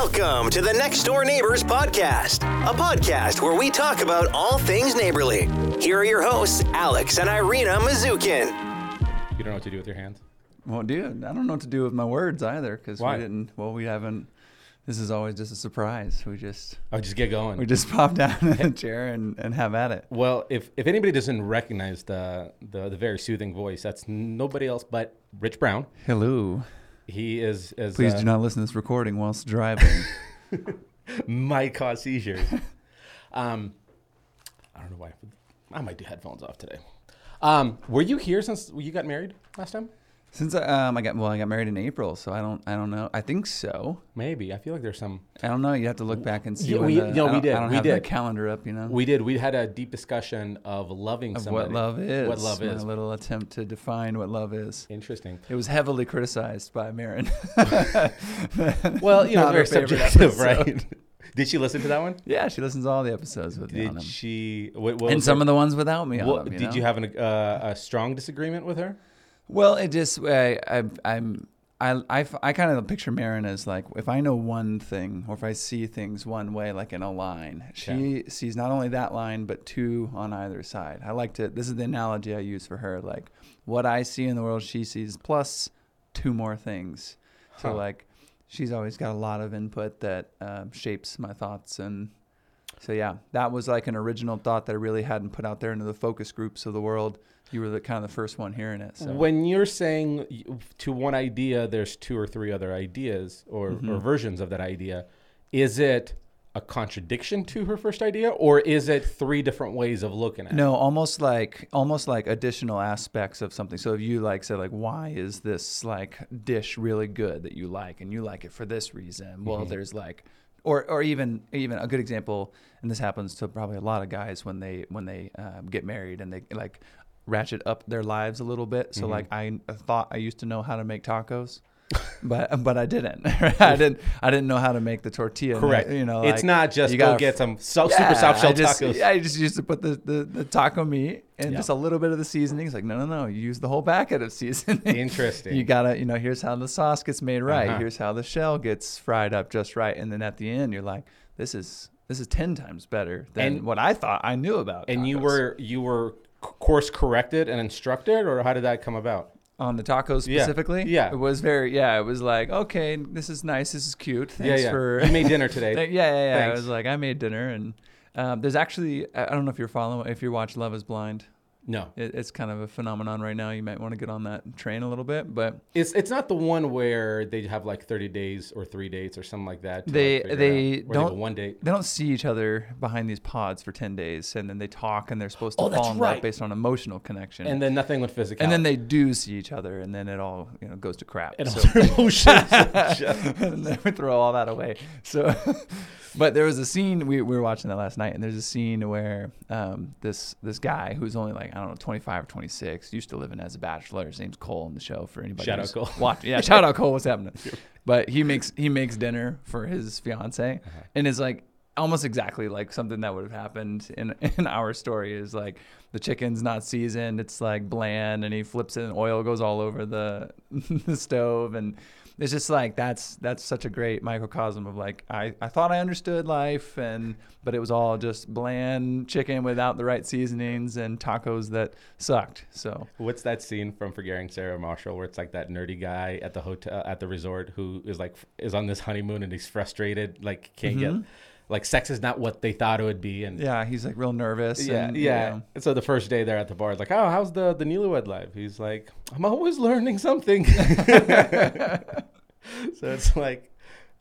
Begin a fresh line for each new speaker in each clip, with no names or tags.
Welcome to the Next Door Neighbors Podcast, a podcast where we talk about all things neighborly. Here are your hosts, Alex and Irina Mazukin.
You don't know what to do with your hands.
Well, dude, I don't know what to do with my words either because we
Why?
didn't. Well, we haven't. This is always just a surprise. We just
Oh, just get going.
we just pop down in a chair and, and have at it.
well, if, if anybody doesn't recognize the, the the very soothing voice, that's nobody else but Rich Brown.
Hello.
He is is
Please
uh,
do not listen to this recording whilst driving.
might cause seizures. um, I don't know why. I might do headphones off today. Um, were you here since you got married last time?
Since I, um, I got well, I got married in April, so I don't I don't know. I think so.
Maybe. I feel like there's some.
I don't know. You have to look back and see.
Yeah, we-
the,
no,
I
we did,
I don't
we
have
did.
the calendar up. You know.
We did. We had a deep discussion of loving
of
somebody.
what love is.
What love is.
little attempt to define what love is.
Interesting.
It was heavily criticized by Marin.
Well, you know, very subjective, right? Did she listen to that one?
Yeah, she listens to all the episodes with me
Did she? What, what
and some
her-
of the ones without me
what-
them. You
did
know?
you have an, uh, a strong disagreement with her?
Well, it just I, I I'm I I I kind of picture Marin as like if I know one thing or if I see things one way, like in a line, she sees not only that line but two on either side. I like to. This is the analogy I use for her. Like what I see in the world, she sees plus two more things. So
Huh.
like she's always got a lot of input that um, shapes my thoughts and. So yeah, that was like an original thought that I really hadn't put out there into the focus groups of the world. You were the kind of the first one hearing it. So.
When you're saying to one idea, there's two or three other ideas or,
Mm-hmm.
or versions of that idea. Is it a contradiction to her first idea, or is it three different ways of looking at it?
No, almost like almost like additional aspects of something. So if you like say like why is this like dish really good that you like and you like it for this reason? Well,
Mm-hmm.
there's like or or even even a good example and this happens to probably a lot of guys when they when they um, get married and they like ratchet up their lives a little bit.
Mm-hmm.
So like I, thought I used to know how to make tacos. but but I didn't. I didn't I didn't know how to make the tortilla. I-
Correct.
You know,
it's
like,
not just
you
go
gotta
get some so,
yeah,
super soft shell
I just,
tacos.
Yeah, I just used to put the, the, the taco meat and
Yeah.
just a little bit of the seasoning. It's like, no, no, no. You use the whole packet of seasoning.
Interesting.
You gotta, you know, here's how the sauce gets made right.
Uh-huh.
Here's how the shell gets fried up just right. And then at the end, you're like, this is this is ten times better than
And-
what I thought I knew about.
and you were you were course corrected and instructed, or how did that come about?
on the tacos specifically.
Yeah.
it was very. Yeah, it was like, okay, this is nice. This is cute. Thanks
yeah, yeah.
for
you made dinner today.
Th- yeah, yeah, yeah.
Thanks.
I was like, I made dinner, and um, there's actually, I I don't know if you're following, if you watch Love Is Blind,
no,
it, it's kind of a phenomenon right now. You might want to get on that train a little bit, but
it's it's not the one where they have like 30 days or three dates or something like that.
They-
like,
they
it
don't-
go one date.
they don't see each other behind these pods for ten days, and then they talk, and they're supposed to
Oh,
fall in
right.
love based on emotional connection,
and then nothing with physical.
and then they do see each other, and then it all you know goes to crap.
and
So-
all emotions.
and then we throw all that away. So, but there was a scene we, we were watching that last night, and there's a scene where um, this this guy who's only like I don't know 25 or 26 used to live in as a bachelor. His name's Cole in the show for anybody.
Shout out Cole.
Watching. Yeah, shout out Cole. What's happening? But he makes he makes dinner for his fiance,
Uh-huh.
and it's like almost exactly like something that would have happened in in our story. Is like the chicken's not seasoned; it's like bland, and he flips it, and oil goes all over the the stove, and it's just like that's that's such a great microcosm of like I, I thought I understood life and but it was all just bland chicken without the right seasonings and tacos that sucked. So
What's that scene from Forgetting Sarah Marshall where it's like that nerdy guy at the hotel uh, at the resort who is like is on this honeymoon and he's frustrated, like can't get mm-hmm. Like sex is not what they thought it would be, and
yeah, he's like real nervous.
yeah,
and,
yeah.
you know,
And so the first day they're at the bar, it's like, oh, how's the the newlywed life? He's like, I'm always learning something. so it's like,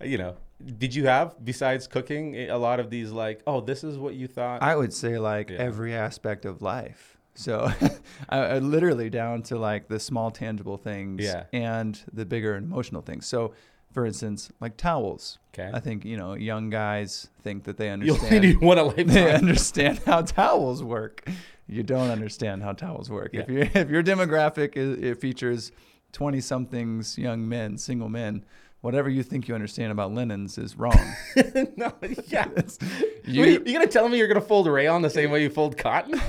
you know, did you have besides cooking a lot of these like, oh, this is what you thought?
I would say like
Yeah.
every aspect of life. So I, I literally down to like the small tangible things
Yeah.
and the bigger emotional things. So for instance, like towels.
Okay.
I think, you know, young guys think that they
you
understand.
need one a
they understand how towels work. You don't understand how towels work. If
Yeah.
your if your demographic is, it features twenty somethings young men, single men, whatever you think you understand about linens is wrong.
no, yeah.
you-
you, you gonna tell me you're gonna fold rayon the same way you fold cotton?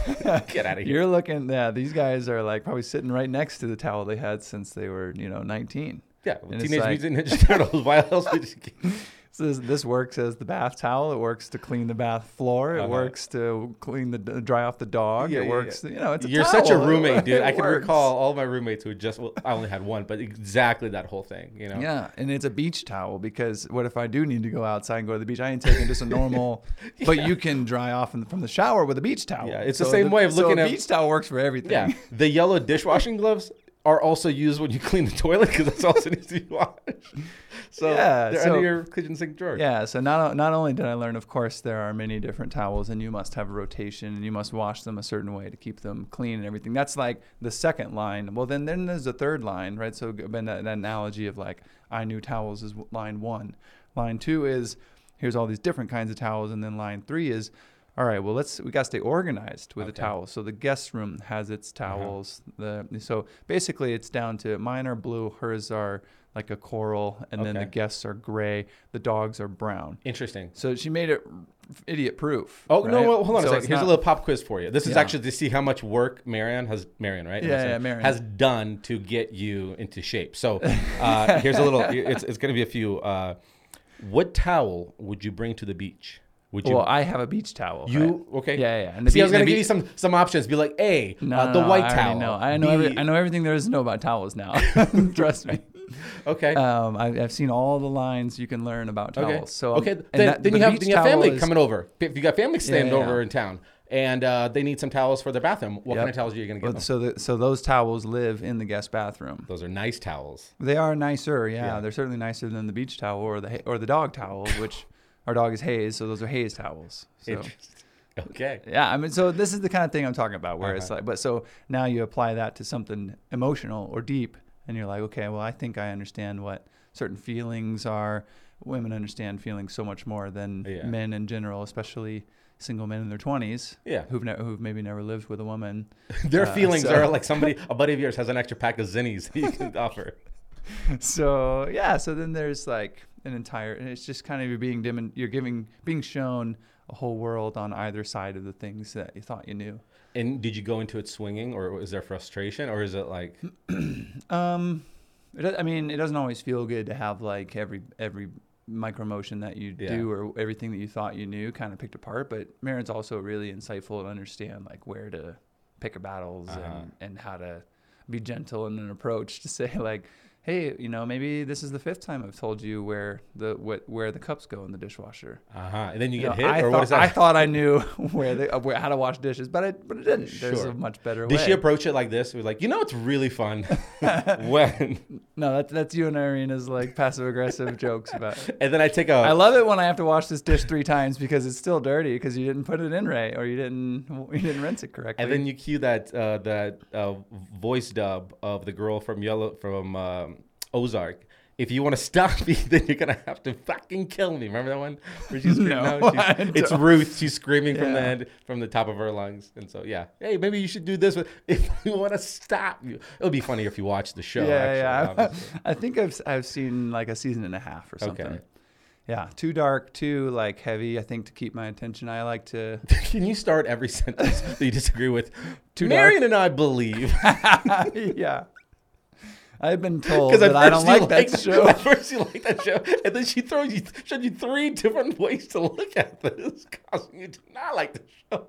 Get out of here.
You're looking. Yeah, these guys are like probably sitting right next to the towel they had since they were you know 19.
Yeah,
And
Teenage
like-
Mutant Ninja Turtles. Why else would you?
So this, this works as the bath towel. It works to clean the bath floor. It
Uh-huh.
works to clean the dry off the dog.
Yeah,
it
yeah,
works.
yeah.
You know, it's a
You're such a roommate, dude. I can
works.
recall all my roommates who just well, I only had one, but exactly that whole thing. You know.
Yeah, and it's a beach towel because what if I do need to go outside and go to the beach? I ain't taking just a normal, but you can dry off in, from the shower with a beach towel.
Yeah, it's the same way of
so
looking
a
at-
beach towel works for everything.
Yeah. The yellow dishwashing gloves are also used when you clean the toilet because that's also needs to be washed. So
Yeah,
they're
so-
under your kitchen sink drawer.
Yeah, so not not only did I learn, of course, there are many different towels, and you must have a rotation, and you must wash them a certain way to keep them clean and everything. That's like the second line. Well, then then there's the third line, right? So been that, that analogy of like I knew towels is line one. Line two is here's all these different kinds of towels, and then line three is all right. Well, let's we got to stay organized with the towels. So the guest room has its towels. The so basically it's down to mine are blue, hers are like a coral, and then the guests are gray. The dogs are brown.
Interesting.
So she made it idiot proof.
Oh no! Well, hold on
So
a second. Here's a little pop quiz for you. This is
Yeah.
actually to see how much work Marianne has. Marianne, right?
Yeah, yeah, Marianne.
has done to get you into shape. So uh, here's a little. It's, it's going to be a few. Uh, what towel would you bring to the beach? Would you?
Well, I have a beach towel.
you
right?
okay?
Yeah, yeah. And the
See, I was
the
give you some some options. Be like, A,
No,
uh,
no,
the
no,
white
I
towel.
know. I know. Every, I know everything there is to know about towels now. Trust me.
Okay.
Um, I, I've seen all the lines you can learn about towels.
Okay.
So um,
okay.
and
Then,
that-
then
the
you have then you have family
is-
coming over. If you got family staying
yeah,
over in town and uh, they need some towels for their bathroom, what kind of towels are you going to get
Well,
them?
So the, so those towels live in the guest bathroom.
Those are nice towels.
They are nicer, yeah.
Yeah.
They're certainly nicer than the beach towel or the or the dog towel, which our dog is Hayes, so those are Hayes towels. So
Interesting. Okay.
yeah, I mean, so this is the kind of thing I'm talking about, where it's
Uh-huh.
like, but so now you apply that to something emotional or deep, and you're like, okay, well, I think I understand what certain feelings are. Women understand feelings so much more than
Yeah.
men in general, especially single men in their 20s.
Yeah.
who've ne- who've maybe never lived with a woman.
Their
Uh,
feelings
so-
are like somebody, a buddy of yours has an extra pack of zinnies that you can offer.
so yeah, so then there's like an entire, and it's just kind of you're being dim, you're giving, being shown a whole world on either side of the things that you thought you knew.
And did you go into it swinging, or is there frustration, or is it like,
Um, it, I mean, it doesn't always feel good to have like every every micro motion that you
Yeah.
do or everything that you thought you knew kind of picked apart. But Marin's also really insightful to understand like where to pick your battles
Uh-huh.
and and how to be gentle in an approach to say like. Hey, you know, maybe this is the fifth time I've told you where the what, where the cups go in the dishwasher.
uh huh? And then you
You
get
know,
hit,
I
or
thought,
what is that?
I thought I knew where they uh, where, how to wash dishes, but I but I didn't. There's a much better way.
Did
way.
she approach it like this? It was like, you know, it's really fun when,
no, that's that's you and Irina's like passive aggressive jokes about. It.
and then I take a.
I love it when I have to wash this dish three times because it's still dirty because you didn't put it in right or you didn't you didn't rinse it correctly.
And then you cue that uh, that uh, voice dub of the girl from Yellow from um, Ozark. If you want to stop me, then you're gonna have to fucking kill me. Remember that one? Where she's screaming
No,
out? She's- it's. Ruth. She's screaming from the
Yeah.
end, from the top of her lungs. And so yeah, hey, maybe you should do this. With, if you want to stop you, it'll be funnier if you watch the show.
yeah,
actually,
yeah.
obviously.
I think I've I've seen like a season and a half or something.
Okay.
Yeah, too dark, too like heavy. I think to keep my attention, I like to.
Can you start every sentence that you disagree with?
Too
Marion and I believe.
yeah. I've been told
Because
that I don't like that show.
At first you like that show, and then she throws you, showed you three different ways to look at this, causing you to not like the show.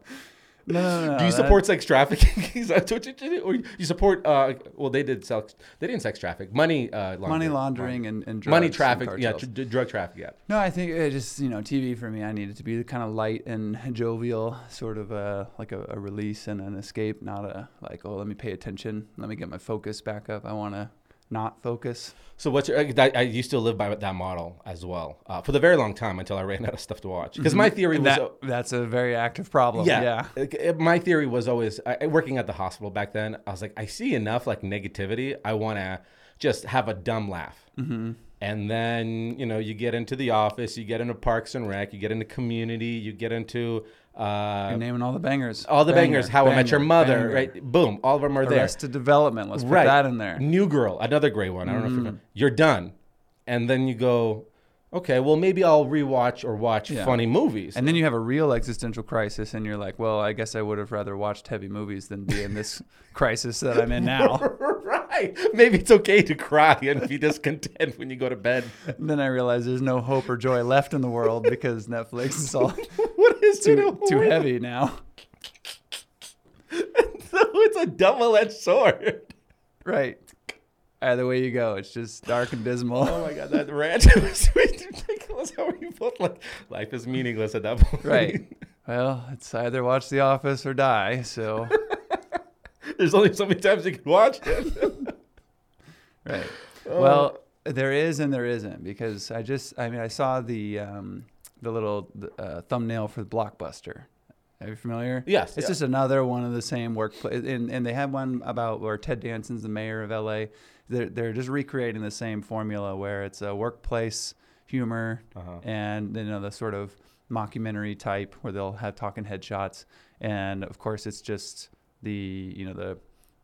No, no, no.
do you
that-
support sex trafficking? Is that what you do, or you support? Uh, well, they did sex. They didn't sex traffic. Money uh, laundering.
money laundering and, and
money
and.
Yeah, tr- drug traffic. Yeah.
No, I think it just you know TV for me. I need it to be kind of light and jovial, sort of like a, a release and an escape, not a like oh let me pay attention, let me get my focus back up. I want to not focus.
So what's your? I, I used to live by that model as well uh, for the very long time until I ran out of stuff to watch. Because my theory
And
was.
that, that's a very active problem.
Yeah.
Yeah.
Like, it- My theory was always I, I- working at the hospital back then. I was like, I see enough like negativity. I want to just have a dumb laugh. Mm-hmm. And then you know you get into the office, you get into Parks and Rec, you get into community, you get into uh,
You're naming all the bangers.
all the
Banger,
bangers. How I Met Your Mother,
banger.
right? Boom, all of them are there.
Arrested Development. Let's put
right.
that in there.
New Girl, another great one. I don't know if you're, you're done, and then you go. Okay, well maybe I'll rewatch or watch
Yeah.
funny movies.
And then you have a real existential crisis, and you're like, well, I guess I would have rather watched heavy movies than be in this crisis that I'm in now.
right. Maybe it's okay to cry and be discontent when you go to bed.
And then I realize there's no hope or joy left in the world because Netflix is all
What is
too, too heavy now.
So it's a double-edged sword.
Right. Either way you go, it's just dark and dismal.
Oh my god, that rant was ridiculous. How are you both like life is meaningless at that point?
Right. Well, it's either watch The Office or die. So,
There's only so many times you can watch it.
right. Well, there is and there isn't because I just, I mean, I saw the um, the little uh, thumbnail for the blockbuster. Are you familiar?
Yes,
It's
yeah.
just another one of the same workplace, and and they had one about where Ted Danson's the mayor of L.A. They're they're just recreating the same formula where it's a workplace humor
Uh-huh.
and you know the sort of mockumentary type where they'll have talking headshots, and of course it's just the you know the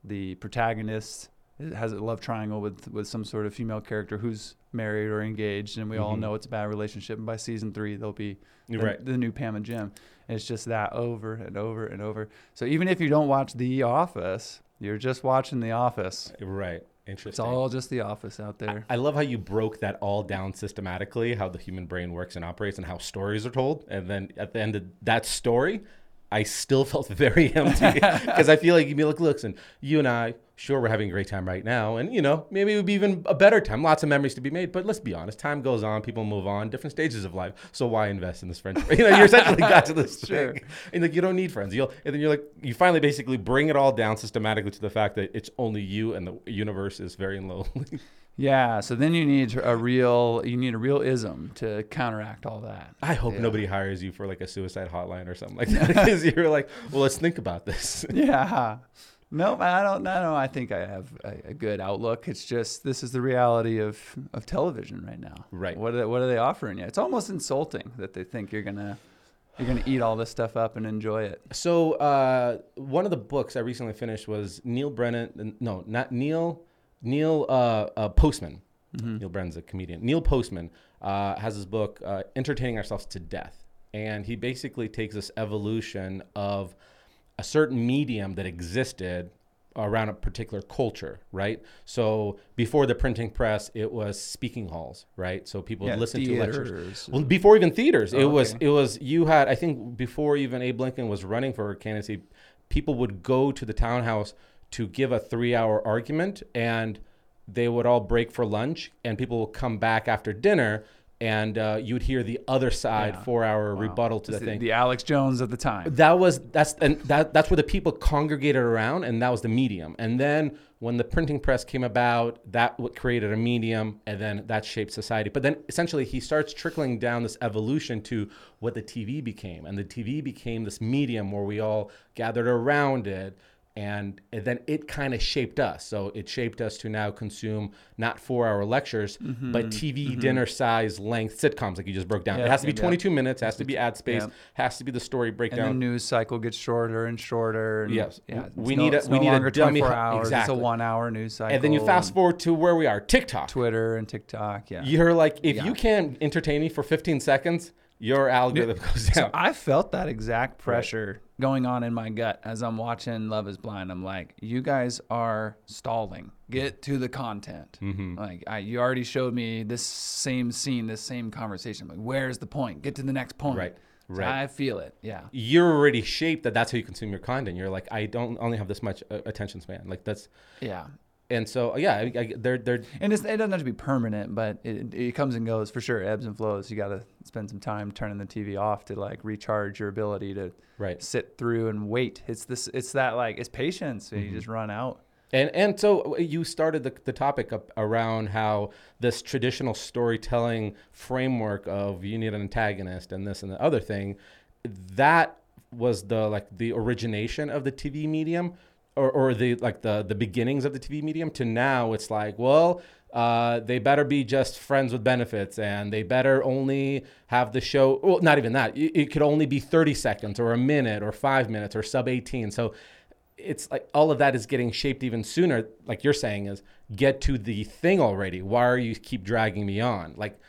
the protagonist has a love triangle with with some sort of female character who's married or engaged, and we all
Mhm.
know it's a bad relationship. And by season three, they'll be the,
right.
the new Pam and Jim. And it's just that over and over and over. So even if you don't watch The Office, you're just watching The Office.
Right.
It's all just The Office out there.
I love how you broke that all down systematically, how the human brain works and operates, and how stories are told. And then at the end of that story, I still felt very empty because I feel like you'd be like, listen, you and I, sure, we're having a great time right now. And, you know, maybe it would be even a better time. Lots of memories to be made. But let's be honest, time goes on, people move on, different stages of life. So why invest in this friendship? You know, you essentially got to this
Sure.
thing. And like, you don't need friends. You'll, and then you're like, you finally basically bring it all down systematically to the fact that it's only you and the universe is very lonely.
Yeah. So then you need a real you need a real ism to counteract all that.
I hope
Yeah.
nobody hires you for like a suicide hotline or something like that because you're like, well, let's think about this.
Yeah. Nope, I don't know. I think I have a, a good outlook. It's just this is the reality of, of television right now.
Right.
What are they, what are they offering you? It's almost insulting that they think you're gonna you're gonna eat all this stuff up and enjoy it.
So uh, one of the books I recently finished was Neal Brennan. No, not Neil. Neil uh, uh, Postman. Neal Brennan's a comedian. Neil Postman uh, has his book uh, "Entertaining Ourselves to Death," and he basically takes this evolution of a certain medium that existed around a particular culture, right? So before the printing press, it was speaking halls, right? So people would
Yeah,
listen to lectures. Well, before even theaters, it
Oh,
was
okay.
it was you had I think before even Abe Lincoln was running for candidacy, people would go to the townhouse to give a three-hour argument, and they would all break for lunch, and people would come back after dinner, and uh, you would hear the other side
Yeah.
four-hour
Wow.
rebuttal to the
It's
thing.
The Alex Jones of the time.
That was that's and that that's where the people congregated around, and that was the medium. And then when the printing press came about, that what created a medium, and then that shaped society. But then essentially, he starts trickling down this evolution to what the TV became, and the TV became this medium where we all gathered around it. And then it kind of shaped us. So it shaped us to now consume not four hour lectures, mm-hmm. but TV mm-hmm. dinner size length sitcoms, like you just broke down.
Yeah,
it has to be
yeah, yeah.
22 minutes, has to be ad space,
Yeah.
has to be the story breakdown.
and the news cycle gets shorter and shorter. And
Yes.
yeah,
We
no,
need a- we
no
need a dummy
24 hours.
exactly.
It's a one-hour news cycle.
and then you fast forward to where we are TikTok.
Twitter and TikTok. Yeah.
You're like, if you can't entertain me for 15 seconds, your algorithm goes down.
So I felt that exact pressure going on in my gut as I'm watching Love Is Blind. I'm like, you guys are stalling. Get to the content.
Mm-hmm.
Like, I, you already showed me this same scene, this same conversation. I'm like, where's the point? Get to the next point.
Right,
So
right.
I feel it. Yeah.
You're already shaped that that's how you consume your content. You're like, I don't only have this much uh, attention span. Like that's,
Yeah.
And so yeah, I, I, they're they're
And it's, it doesn't have to be permanent, but it, it comes and goes for sure. Ebbs and flows. You got to spend some time turning the TV off to like recharge your ability to
right.
sit through and wait. It's this. It's that like it's patience. You
Mm-hmm.
just run out.
And and so you started the, the topic up around how this traditional storytelling framework of you need an antagonist and this and the other thing, that was the like the origination of the TV medium, or, or the like the the beginnings of the TV medium. To now, it's like well. Uh, they better be just friends with benefits, and they better only have the show. Well, not even that. It, it could only be thirty seconds, or a minute, or five minutes, or sub eighteen. So, it's like all of that is getting shaped even sooner like you're saying is get to the thing already why are you keep dragging me on like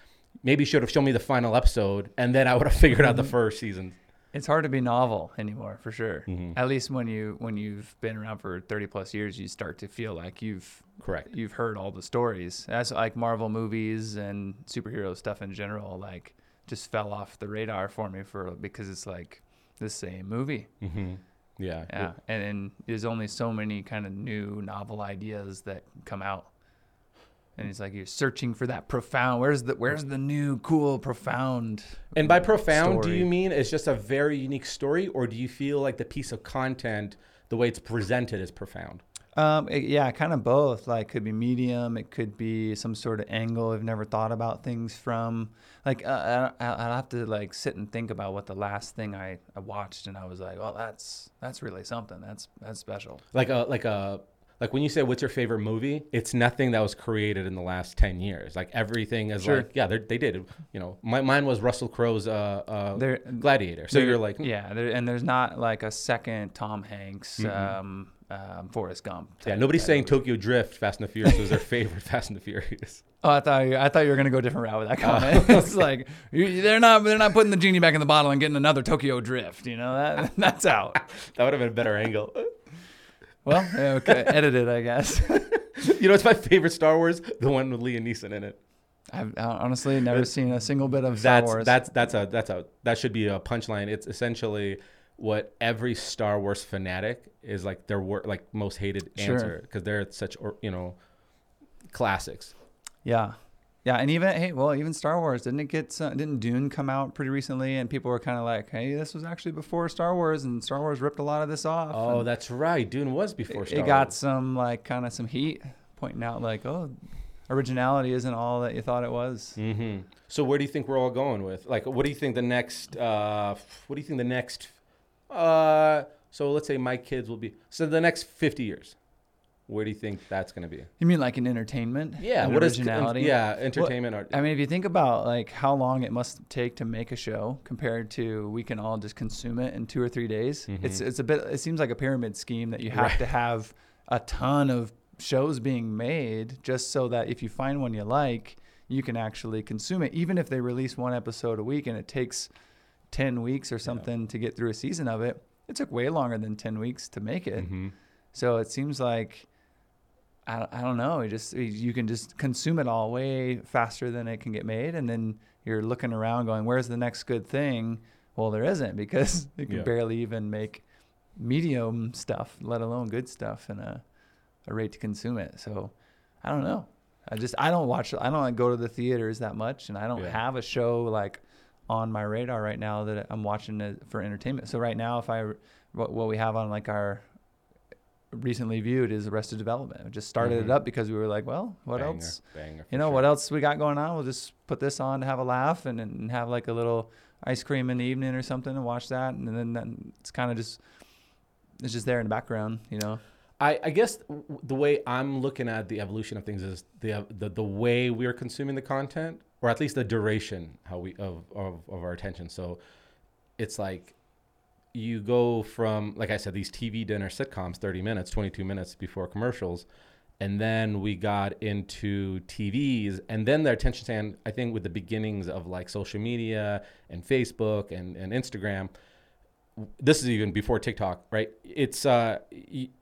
maybe you should have shown me the final episode, and then I would have figured out the
Mm-hmm.
first season.
It's hard to be novel anymore, for sure.
Mm-hmm.
At least when you when you've been around for 30 plus years, you start to feel like you've
Correct.
you've heard all the stories. That's like Marvel movies and superhero stuff in general. Like just fell off the radar for me for because it's like the same movie.
Mm-hmm. Yeah.
Yeah, and, and there's only so many kind of new novel ideas that come out, and it's like you're searching for that profound. Where's the Where's the new cool profound?
And by profound, do you mean it's just a very unique story, or do you feel like the piece of content, the way it's presented, is profound?
Um, it- yeah, kind of both. Like, could be medium. It could be some sort of angle I've never thought about things from. Like, uh, I, I- I'll have to like sit and think about what the last thing I, I watched, and I was like, well, that's that's really something. That's that's special.
Like a like a like when you say what's your favorite movie, it's nothing that was created in the last ten years. Like everything is
Sure.
like yeah, they're- did. You know, my, mine was Russell Crowe's uh, uh, Gladiator. So you're like,
yeah, there, and there's not like a second Tom Hanks, um, um, Forrest Gump.
yeah. Nobody's saying
movie.
Tokyo Drift, Fast and the Furious was their favorite Fast and the Furious.
Oh, I thought you, I thought you were gonna go a different route with that
Uh,
comment. it's like you, they're not they're not putting the genie back in the bottle and getting another Tokyo Drift. You know that that's out.
That would have been a better angle.
Well, okay, edited, I guess.
you know, it's my favorite Star Wars, the one with Liam Neeson in it.
I've honestly never seen a single bit of Star
that's
Wars.
that's that's a that's a that should be a punchline. It's essentially what every Star Wars fanatic is like their wor- like most hated answer because they're such or you know classics.
yeah, yeah, and even hey, well, even Star Wars didn't it get some, didn't Dune come out pretty recently, and people were kind of like, hey, this was actually before Star Wars, and Star Wars ripped a lot of this off.
Oh,
and
that's right. Dune was before
it,
Star
it got
Wars.
some like kind of some heat, pointing out like, oh, originality isn't all that you thought it was.
hmm So where do you think we're all going with? Like, what do you think the next? Uh, what do you think the next? Uh, so let's say my kids will be. So the next fifty years, where do you think that's going to be?
You mean like an entertainment?
Yeah. What is
originality?
Yeah, entertainment art.
I mean, if you think about like how long it must take to make a show compared to we can all just consume it in two or three days, it's it's a bit. It seems like a pyramid scheme that you have
Right.
to have a ton of shows being made just so that if you find one you like, you can actually consume it. Even if they release one episode a week and it takes ten weeks or something to get through a season of it, it took way longer than ten weeks to make it.
Mhm.
So it seems like I, don't- I don't know. You just you can just consume it all way faster than it can get made, and then you're looking around going, "Where's the next good thing?" Well, there isn't because you can
Yeah.
barely even make medium stuff, let alone good stuff, and a a rate to consume it. So I don't know. I just I don't watch. I don't like go to the theaters that much, and I don't
Yeah.
have a show like on my radar right now that I'm watching it for entertainment. So right now, if I what, what we have on like our recently viewed is Arrested Development. We just started
Mhm.
it up because we were like, well, what
Banger,
else?
Banger,
You know,
sure.
what else we got going on? We'll just put this on to have a laugh and, and have like a little ice cream in the evening or something and watch that. And then, then it's kind of just, it's just there in the background, you know?
I, I guess the way I'm looking at the evolution of things is the the, the way we're consuming the content, or at least the duration how we of, of, of our attention. So it's like you go from like I said, these TV dinner sitcoms, 30 minutes, 22 minutes before commercials, and then we got into TVs, and then their attention span, I think, with the beginnings of like social media and Facebook and, and Instagram, this is even before TikTok, right? It's uh,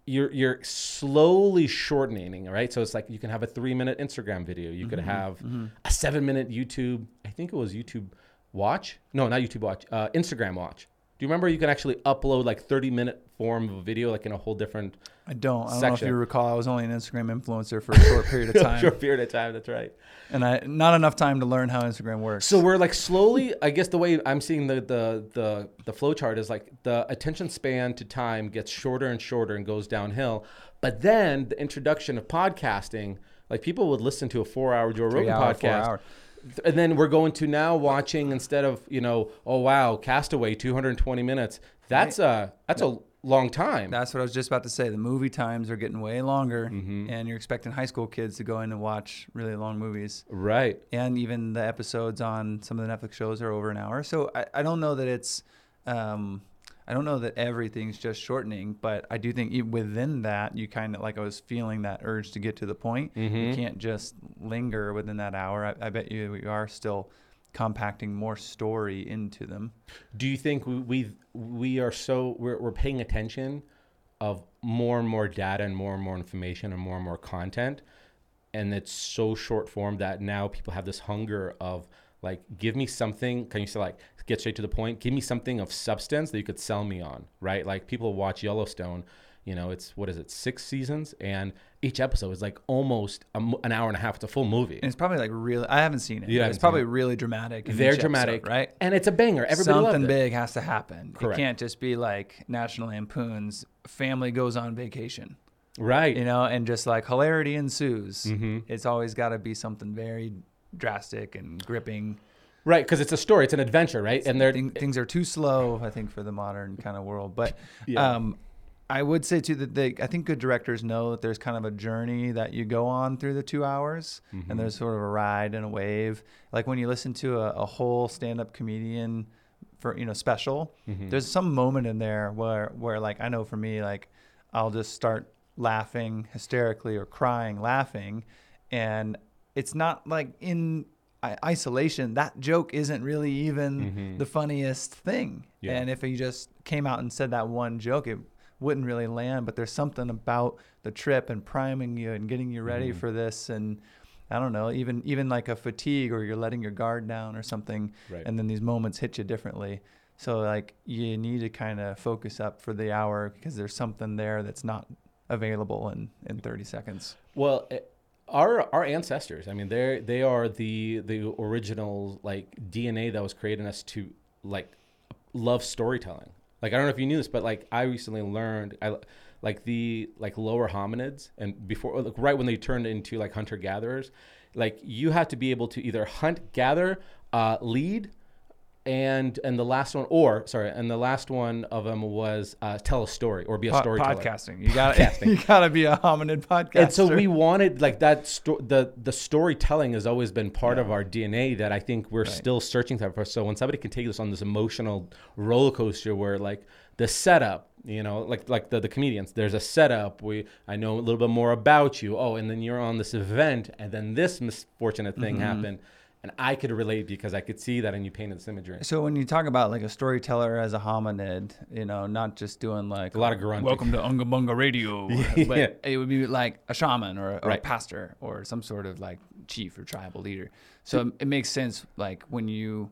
you're you're slowly shortening, right? So it's like you can have a three minute Instagram video, you could have a seven minute YouTube. I think it was YouTube Watch. No, not YouTube Watch. Uh, Instagram Watch. Do you remember you can actually upload like thirty minute form of a video, like in a whole different
I don't. I don't know if you recall, I was only an Instagram influencer for a short period of time.
short period of time? That's right.
And I not enough time to learn how Instagram works.
So we're like slowly. I guess the way I'm seeing the the the the flow chart is like the attention span to time gets shorter and shorter and goes downhill. But then the introduction of podcasting, like people would listen to a four-hour Joe
Three
Rogan
hour,
podcast. And then we're going to now watching instead of you know, oh wow, Castaway, 220 minutes. That's a that's a long time.
That's what I was just about to say. The movie times are getting way longer,
Mm-hmm.
and you're expecting high school kids to go in and watch really long movies.
right.
And even the episodes on some of the Netflix shows are over an hour. So I, I don't know that it's. Um, I don't know that everything's just shortening, but I do think within that, you kind of like I was feeling that urge to get to the point.
Mm-hmm.
You can't just linger within that hour. I, I bet you we are still compacting more story into them.
Do you think we we, we are so we're, we're paying attention of more and more data and more and more information and more and more content, and it's so short form that now people have this hunger of like give me something. Can you say like get straight to the point? Give me something of substance that you could sell me on, right? Like people watch Yellowstone. You know, it's what is it, six seasons, and each episode is like almost a an hour and a half. It's a full movie.
And it's probably like really. I haven't seen it.
Yeah,
it's probably
it.
really dramatic.
Very
each episode,
dramatic,
right?
And it's a banger. Everybody
Something big has to happen.
Correct.
It can't just be like National Lampoon's family goes on vacation,
right?
you know, and just like hilarity ensues.
Mm-hmm.
It's always got to be something very drastic and gripping.
Right, because it's a story, it's an adventure, right? And they're
Thing, things are too slow, I think, for the modern kind of world. But
Yeah.
um, I would say too that they, I think good directors know that there's kind of a journey that you go on through the two hours,
Mm-hmm.
and there's sort of a ride and a wave. Like when you listen to a, a whole stand-up comedian for you know special,
Mm-hmm.
there's some moment in there where where like I know for me like I'll just start laughing hysterically or crying laughing, and it's not like in isolation that joke isn't really even the funniest thing
Mm-hmm. Yeah.
and if he just came out and said that one joke it wouldn't really land but there's something about the trip and priming you and getting you ready
Mm-hmm.
for this and i don't know even even like a fatigue or you're letting your guard down or something
Right.
and then these moments hit you differently so like you need to kind of focus up for the hour because there's something there that's not available in in 30 seconds
Well, eh, our our ancestors. I mean, they they are the the original like DNA that was creating us to like love storytelling. Like I don't know if you knew this, but like I recently learned, I like the like lower hominids and before like right when they turned into like hunter gatherers, like you have to be able to either hunt, gather, uh, lead. And and the last one, or sorry, and the last one of them was uh, tell a story or be a
Po-
storyteller.
podcasting you got you got to be a hominid podcaster
and so we wanted like that sto- the the storytelling has always been part of our DNA that I think we're still searching for. So when somebody can take us on this emotional roller coaster where like the setup, you know, like like the, the comedians, there's a setup. We I know a little bit more about you. Oh, and then you're on this event, and then this misfortunate thing happened, and I could relate because I could see that, and you painted this imagery.
So when you talk about like a storyteller as a hominid, you know, not just doing like
A lot of grunting.
Welcome to Unga Bunga Radio,
Yeah.
but it would be like a shaman or, or a pastor or some sort of like chief or tribal leader. So it makes sense like when you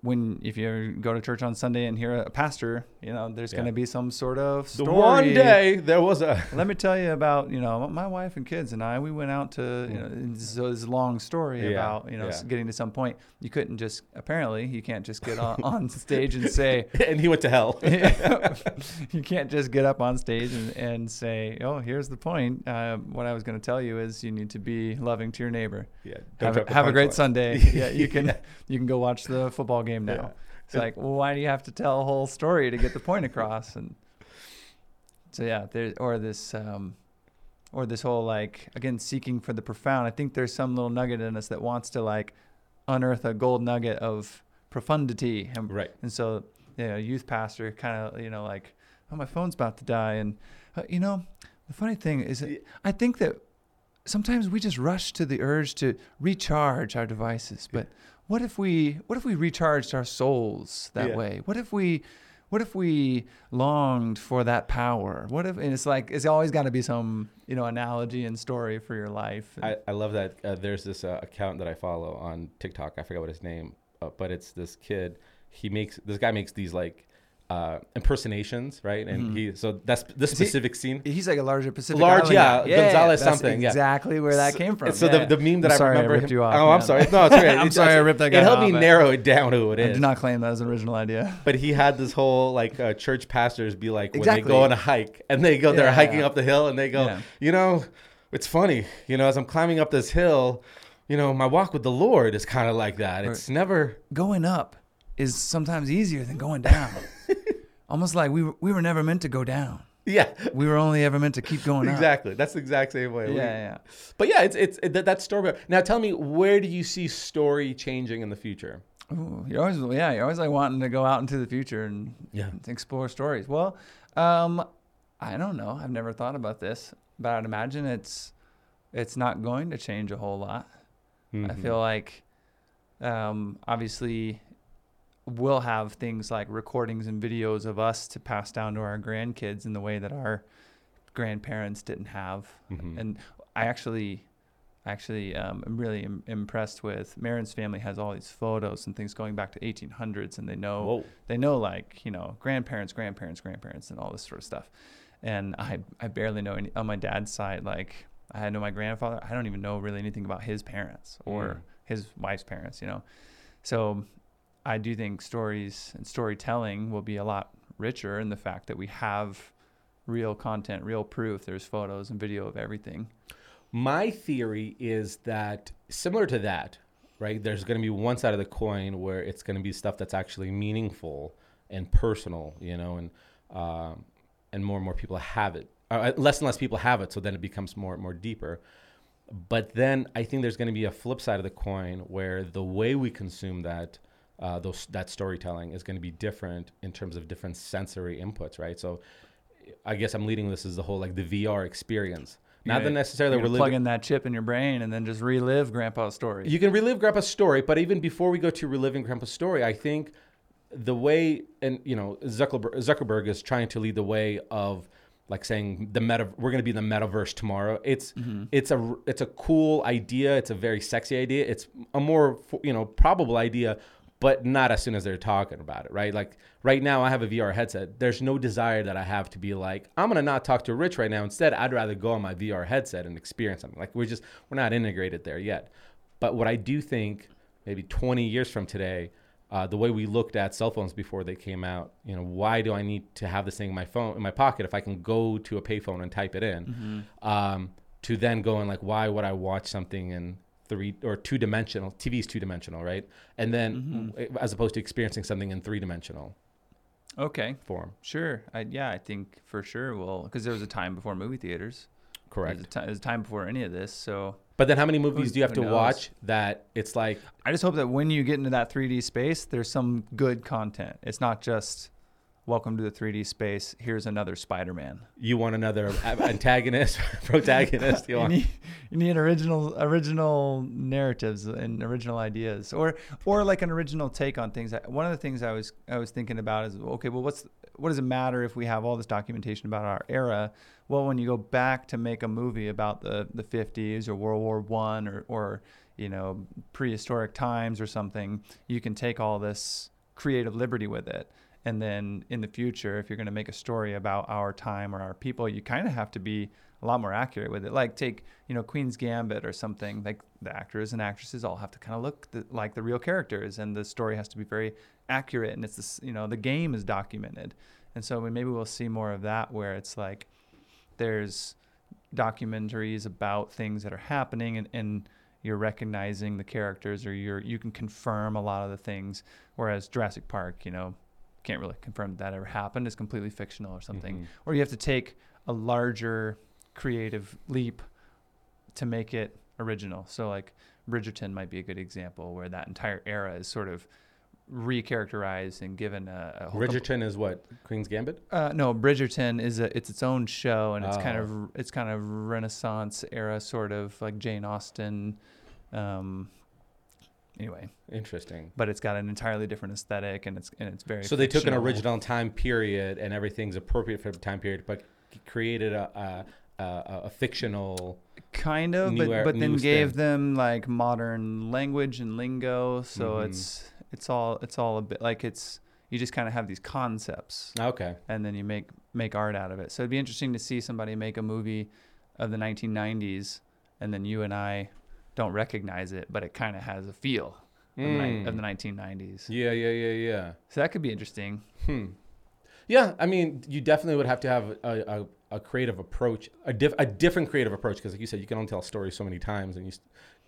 when if you ever go to church on Sunday and hear a pastor, you know, there's
Yeah.
going to be some sort of
The
story.
one day there was a
Let me tell you about you know my wife and kids and I. We went out to you know and so this long story
Yeah,
about you know
yeah.
getting to some point. You couldn't just apparently you can't just get on, on stage and say
and he went to hell.
you can't just get up on stage and, and say oh here's the point. Uh, what I was going to tell you is you need to be loving to your neighbor.
yeah, don't
Have, a, have a great
punchline.
Sunday. Yeah, you can you can go watch the football game now. It's like, well, why do you have to tell a whole story to get the point across? And so yeah, there or this um, or this whole like again seeking for the profound. I think there's some little nugget in us that wants to like unearth a gold nugget of profundity. And,
Right.
and so you know, youth pastor kind of you know like, oh my phone's about to die, and uh, you know, the funny thing is, that I think that sometimes we just rush to the urge to recharge our devices but what if we what if we recharged our souls that
Yeah.
way what if we what if we longed for that power what if and it's like it's always got to be some you know analogy and story for your life
I, I love that. Uh, there's this uh, account that I follow on TikTok. I forget what his name, uh, but it's this kid. He makes this guy makes these like uh, impersonations, right? And he so that's the
Is he-
specific scene.
he's like a larger pacific
Large, yeah,
guy.
Gonzalez
that's
something, yeah.
exactly where that came from
So
yeah.
the, the meme that
I'm
I
sorry
remember.
I ripped
him-
you off
oh, I'm sorry. No, it's okay.
I'm sorry I ripped that guy
It helped
off,
me narrow it down who it
I
is.
do not claim that as an original idea
But he had this whole like uh, church pastors be like when
Exactly.
they go on a hike and they go they're hiking
yeah.
up the hill and they go
Yeah.
you know it's funny you know as I'm climbing up this hill you know my walk with the Lord is kind of like that it's never
going up is sometimes easier than going down. Almost like we were, we were never meant to go down.
yeah
We were only ever meant to keep going up.
exactly that's the exact same way
Yeah,
We-
yeah.
but yeah it's it's it, that, that story now tell me where do you see story changing in the future
Ooh, you're always yeah, you're always like wanting to go out into the future and
Yeah.
explore stories. Well, um, I don't know. I've never thought about this, but I'd imagine it's it's not going to change a whole lot. I
Mhm.
feel like um, obviously we'll have things like recordings and videos of us to pass down to our grandkids in the way that our grandparents didn't have.
Mhm.
And I actually, actually, um, am really Im- impressed with Marin's family has all these photos and things going back to 1800s, and they know
Whoa.
they know like you know grandparents, grandparents, grandparents, and all this sort of stuff. And I I barely know any on my dad's side. Like I know my grandfather. I don't even know really anything about his parents or
Mm.
his wife's parents. You know, so I do think stories and storytelling will be a lot richer in the fact that we have real content, real proof. There's photos and video of everything.
My theory is that similar to that, right? There's going to be one side of the coin where it's going to be stuff that's actually meaningful and personal, you know, and um, and more and more people have it. Uh, less and less people have it, so then it becomes more and more deeper. But then I think there's going to be a flip side of the coin where the way we consume that uh, those that storytelling is going to be different in terms of different sensory inputs, right? So I guess I'm leading this as the whole like the VR experience. Not
You're
that
gonna-
necessarily we're
gonna plug in that chip in your brain and then just relive Grandpa's story.
You can relive Grandpa's story, but even before we go to reliving Grandpa's story, I think the way and you know Zuckerberg, Zuckerberg is trying to lead the way of like saying the meta we're going to be in the metaverse tomorrow. It's it's a it's a cool idea. It's a very sexy idea. It's a more you know probable idea, but not as soon as they're talking about it, right? Like right now, I have a VR headset. There's no desire that I have to be like I'm going to not talk to Rich right now. Instead, I'd rather go on my VR headset and experience something. Like we're just we're not integrated there yet. But what I do think, maybe 20 years from today, uh, the way we looked at cell phones before they came out, you know, why do I need to have this thing in my phone in my pocket if I can go to a payphone and type it in? Um, to then go and like, why would I watch something in three or two dimensional? TV is two dimensional, right? And then mm-hmm. as opposed to experiencing something in three dimensional
okay,
form.
sure. I, yeah, I think for sure. Well, because there was a time before movie theaters.
Correct.
There's a, ti- there's a time before any of this. So
But then how many movies do you have to watch that it's like
I just hope that when you get into that 3D space, there's some good content. It's not just welcome to the 3D space. Here's another Spider-Man.
you want another antagonist, protagonist? You
You need, you need original original narratives and original ideas, or or like an original take on things. One of the things I was I was thinking about is okay, well, what's what does it matter if we have all this documentation about our era? Well, when you go back to make a movie about the the 50s or World War One or or you know prehistoric times or something, you can take all this creative liberty with it. And then in the future, if you're going to make a story about our time or our people, you kind of have to be a lot more accurate with it. Like take, you know, Queen's Gambit or something. Like the actors and actresses all have to kind of look the, like the real characters, and the story has to be very accurate. And it's this, you know, the game is documented, and so maybe we'll see more of that where it's like there's documentaries about things that are happening and, and you're recognizing the characters or you're you can confirm a lot of the things whereas Jurassic Park you know can't really confirm that, ever happened it's completely fictional or something
Mhm.
or you have to take a larger creative leap to make it original so like Bridgerton might be a good example where that entire era is sort of recharacterized and given a, a whole
Bridgerton is what Queen's Gambit.
uh, no, Bridgerton is a it's its own show, and it's kind
Oh.
of it's kind of Renaissance era, sort of like Jane Austen. Um, anyway,
Interesting.
but it's got an entirely different aesthetic, and it's and it's very.
So they took an original time period and everything's appropriate for the time period, but created a a, a, a fictional.
kind of, but but then gave
spin.
them like modern language and lingo, so
Mhm.
it's it's all it's all a bit like it's you just kind of have these concepts.
Okay.
and then you make make art out of it. So it'd be interesting to see somebody make a movie of the 1990s, and then you and I don't recognize it, but it kind of has a feel of, the, of the 1990s.
Yeah, yeah, yeah, yeah.
So that could be interesting.
Hmm. Yeah, I mean, you definitely would have to have a, a, a creative approach, a, diff, a different creative approach, because like you said, you can only tell a story so many times, and you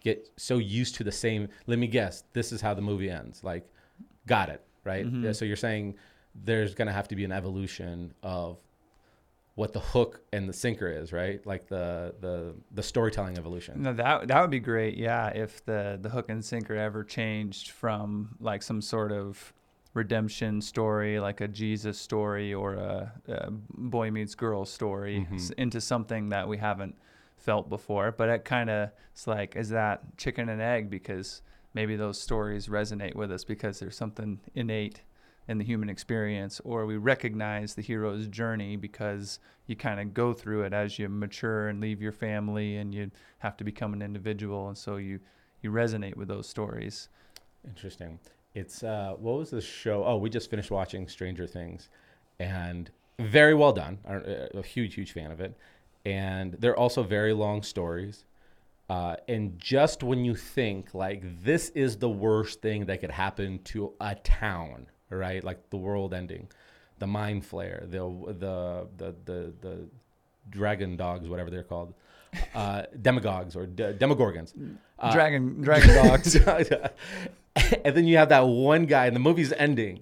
get so used to the same. Let me guess, this is how the movie ends. Like, got it, right?
Mhm.
Yeah, so you're saying there's gonna have to be an evolution of what the hook and the sinker is, right? Like the the the storytelling evolution.
No, that that would be great. Yeah, if the the hook and sinker ever changed from like some sort of redemption story, like a Jesus story or a, a boy meets girl story,
Mhm.
into something that we haven't felt before. But it kind of it's like, is that chicken and egg? Because maybe those stories resonate with us because there's something innate in the human experience, or we recognize the hero's journey because you kind of go through it as you mature and leave your family and you have to become an individual, and so you you resonate with those stories.
Interesting. It's uh, what was the show? Oh, we just finished watching Stranger Things, and very well done. I'm a huge, huge fan of it. And they're also very long stories. Uh, and just when you think like this is the worst thing that could happen to a town, right? Like the world ending, the Mind Flayer, the the the the, the dragon dogs, whatever they're called, uh, demagogues or de- demogorgons. Uh,
dragon dragon dogs.
and then you have that one guy, and the movie's ending,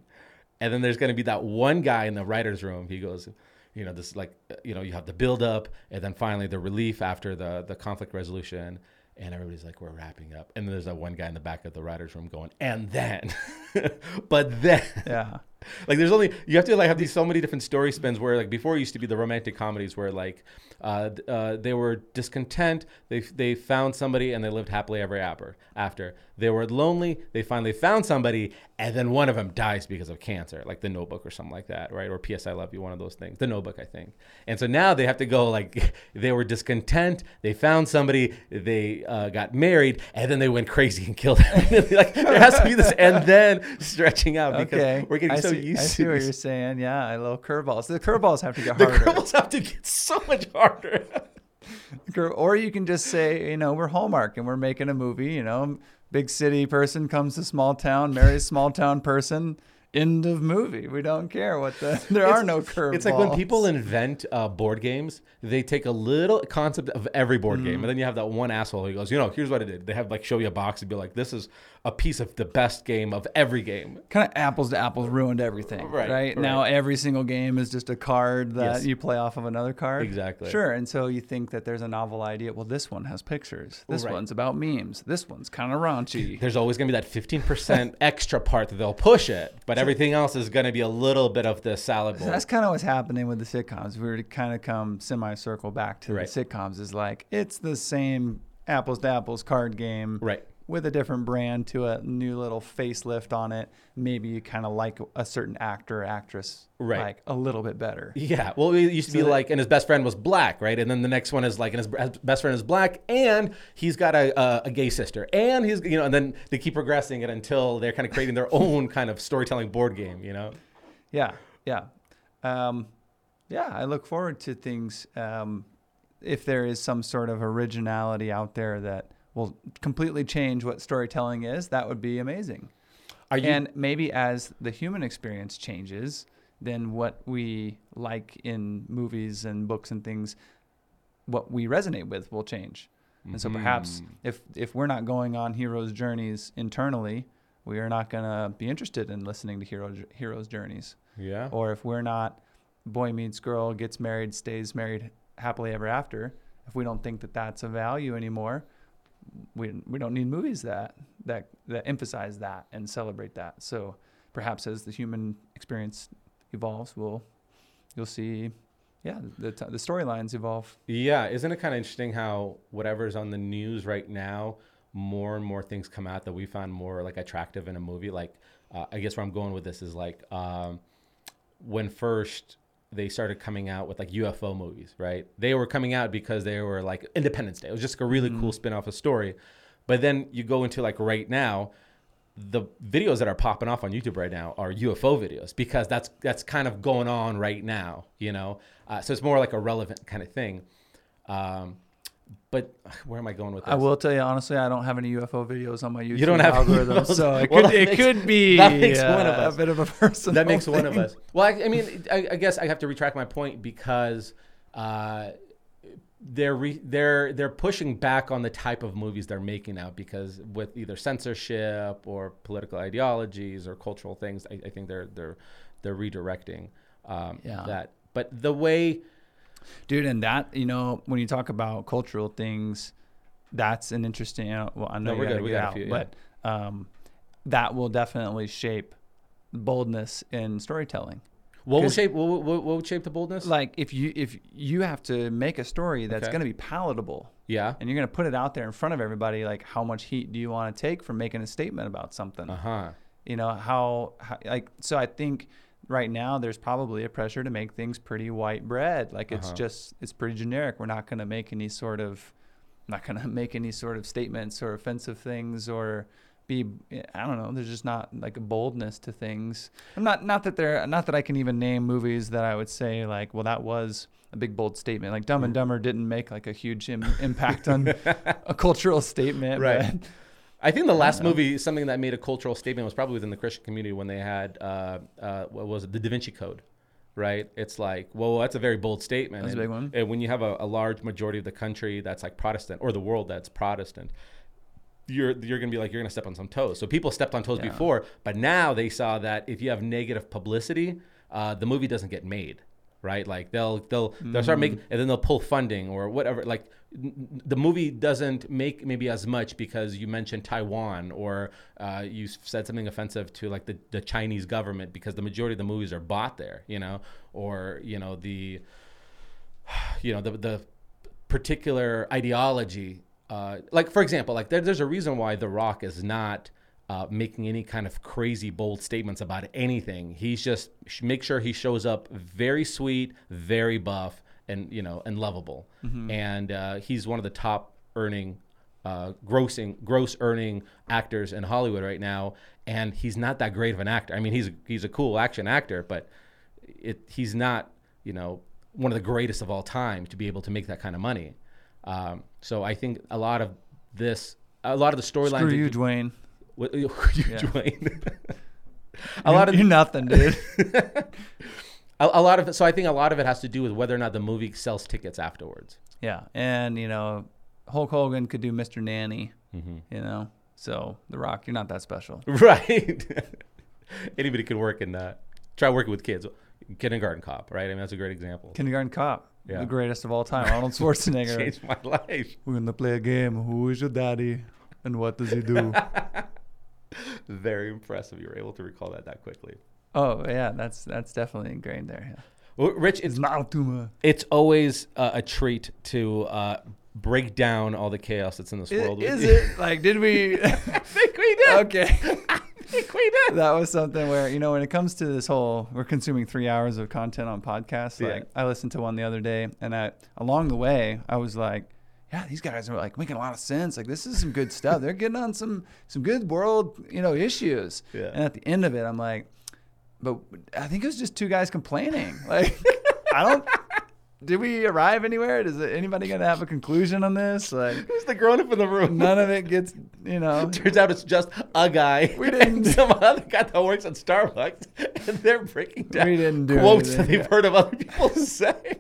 and then there's going to be that one guy in the writer's room. He goes, you know, this like, uh, you know, you have the build up, and then finally the relief after the the conflict resolution, and everybody's like, we're wrapping up, and then there's that one guy in the back of the writer's room going, and then, but then,
yeah.
like there's only you have to like have these so many different story spins where like before it used to be the romantic comedies where like uh, uh, they were discontent they they found somebody and they lived happily ever after after. They were lonely they finally found somebody and then one of them dies because of cancer like the notebook or something like that right? Or ps i love you one of those things. The notebook i think. And so now they have to go like they were discontent they found somebody they uh, got married and then they went crazy and killed them like there has to be this and then stretching out because
Okay.
we're getting
I
so used
I
to
see what you're saying. Yeah, I love curveballs. The curveballs have to get
the
harder.
curls have to get so much harder.
Or you can just say, you know, we're Hallmark and we're making a movie. You know, big city person comes to small town, marries small town person. End of movie. We don't care what the. There are
It's-
no curveballs.
It's like when people invent uh, board games, they take a little concept of every board game, and then you have that one asshole who goes, you know, here's what I did. They have like show you a box and be like, this is a piece of the best game of every game.
kind of apples to apples ruined everything.
Right,
Right.
right.
Now every single game is just a card that
Yes.
you play off of another card.
Exactly.
Sure. And so you think that there's a novel idea. Well, this one has pictures. This
Right.
one's about memes. This one's kind of raunchy.
There's always gonna be that 15% extra part that they'll push it, but everything else is gonna be a little bit of the salad bowl.
That's kind of what's happening with the sitcoms. We were to kind of come semi-circle back to
Right.
the sitcoms. Is like it's the same apples to apples card game,
Right.
With a different brand to a new little facelift on it. Maybe you kind of like a certain actor or actress,
Right.
Like a little bit better.
Yeah. Well, it used to be
that-
like, and his best friend was black, right? And then the next one is like, and his his best friend is black, and he's got a, a, a gay sister, and he's, you know, and then they keep progressing it until they're kind of creating their own kind of storytelling board game, you know?
Yeah, yeah, um, yeah. I look forward to things. Um, if there is some sort of originality out there that will completely change what storytelling is, that would be amazing.
Are you?
and maybe as the human experience changes, then what we like in movies and books and things, what we resonate with will change. And so perhaps
Mhm.
if if we're not going on heroes' journeys internally, we are not going to be interested in listening to hero heroes' journeys.
yeah.
Or if we're not boy meets girl, gets married, stays married happily ever after, if we don't think that that's a value anymore, we we don't need movies that that that emphasize that and celebrate that. So perhaps as the human experience evolves, we'll you'll see, yeah, the t- the storylines evolve.
Yeah, isn't it kind of interesting how whatever's on the news right now, more and more things come out that we found more like attractive in a movie. Like, uh, I guess where I'm going with this is like um, when first they started coming out with like UFO movies, right? They were coming out because they were like Independence Day. It was just a really cool spin off a story. But then you go into like right now, the videos that are popping off on YouTube right now are UFO videos because that's that's kind of going on right now, you know. Uh, so it's more like a relevant kind of thing. Um, but where am I going with this?
I will tell you honestly, I don't have any UFO videos on my YouTube you
don't have
algorithm,
UFOs?
so it
Well,
could
that
it
makes-
could be
that makes
uh,
one of us.
a bit of a personal.
that makes one of us. Well, I, I mean, I, I guess I have to retract my point because uh, they're re, they're they're pushing back on the type of movies they're making now because with either censorship or political ideologies or cultural things, I, I think they're they're they're redirecting um,
Yeah.
that. But the way
dude and that you know when you talk about cultural things that's an interesting you know, well i know
No, we're good. We got a few, yeah.
but um, that will definitely shape boldness in storytelling
What will shape? What, what, what would shape the boldness?
like if you if you have to make a story that's
Okay.
going to be palatable
yeah.
and you're going to put it out there in front of everybody like how much heat do you want to take for making a statement about something
Uh huh.
you know how, how like so i think right now there's probably a pressure to make things pretty white bread. Like it's
Uh-huh.
just it's pretty generic. We're not going to make any sort of not going to make any sort of statements or offensive things or be i don't know there's just not like a boldness to things. I'm not not that there not that i can even name movies that i would say like well that was a big bold statement. Like dumb and dumber didn't make like a huge Im- impact on a cultural statement
Right.
but
I think the last movie, something that made a cultural statement, was probably within the Christian community when they had uh, uh, what was it, the Da Vinci Code, right? It's like, well, that's a very bold statement.
That's a big one.
And when you have a, a large majority of the country that's like Protestant, or the world that's Protestant, you're you're gonna be like you're gonna step on some toes. So people stepped on toes
Yeah.
before, but now they saw that if you have negative publicity, uh, the movie doesn't get made, right? Like they'll they'll they'll start making, and then they'll pull funding or whatever. Like the movie doesn't make maybe as much because you mentioned Taiwan or uh, you said something offensive to like the the Chinese government because the majority of the movies are bought there, you know, or you know the you know the the particular ideology. Uh, like for example, like there, there's a reason why The Rock is not uh, making any kind of crazy bold statements about anything. He's just make sure he shows up very sweet, very buff, and you know and lovable. And uh, he's one of the top earning, uh, grossing, gross earning actors in Hollywood right now. And he's not that great of an actor. I mean, he's he's a cool action actor, but it he's not you know one of the greatest of all time to be able to make that kind of money. Um, so I think a lot of this, a lot of the storylines.
screw you dwayne
What, you,
Yeah.
Dwayne. a lot of
you're nothing dude
a, a lot of it. So I think a lot of it has to do with whether or not the movie sells tickets afterwards.
Yeah, and you know, Hulk Hogan could do Mr. Nanny.
Mm-hmm.
You know, so The Rock, you're not that special.
Right. Anybody could work in that. Try working with kids. Kindergarten Cop, right? I mean, that's a great example.
Kindergarten Cop,
Yeah.
the greatest of all time, Arnold Schwarzenegger.
Changed my life.
We're gonna play a game. Who is your daddy, and what does he do?
Very impressive. You were able to recall that that quickly.
Oh yeah, that's that's definitely ingrained there. Yeah.
Well, Rich, it's
It's not a tumor.
it's always uh, a treat to uh, break down all the chaos that's in this world.
Is it like? Did we?
I think we did.
okay.
I think we did.
that was something where you know when it comes to this whole we're consuming three hours of content on podcasts
Yeah.
like i listened to one the other day and i along the way i was like yeah these guys are like making a lot of sense like this is some good stuff they're getting on some some good world you know issues
Yeah.
and at the end of it i'm like but i think it was just two guys complaining like i don't did we arrive anywhere is anybody gonna have a conclusion on this like
Who's the grown up in the room?
none of it gets you know
Turns out it's just a guy.
We didn't-
and some other guy that works at Starbucks, and they're breaking down
We didn't do
quotes that they've heard of other people say.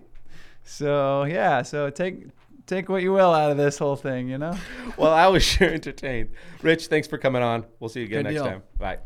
So yeah, so take take what you will out of this whole thing, you know.
Well, I was sure entertained. Rich, thanks for coming on. We'll see you again
Good
next
deal.
time. Bye.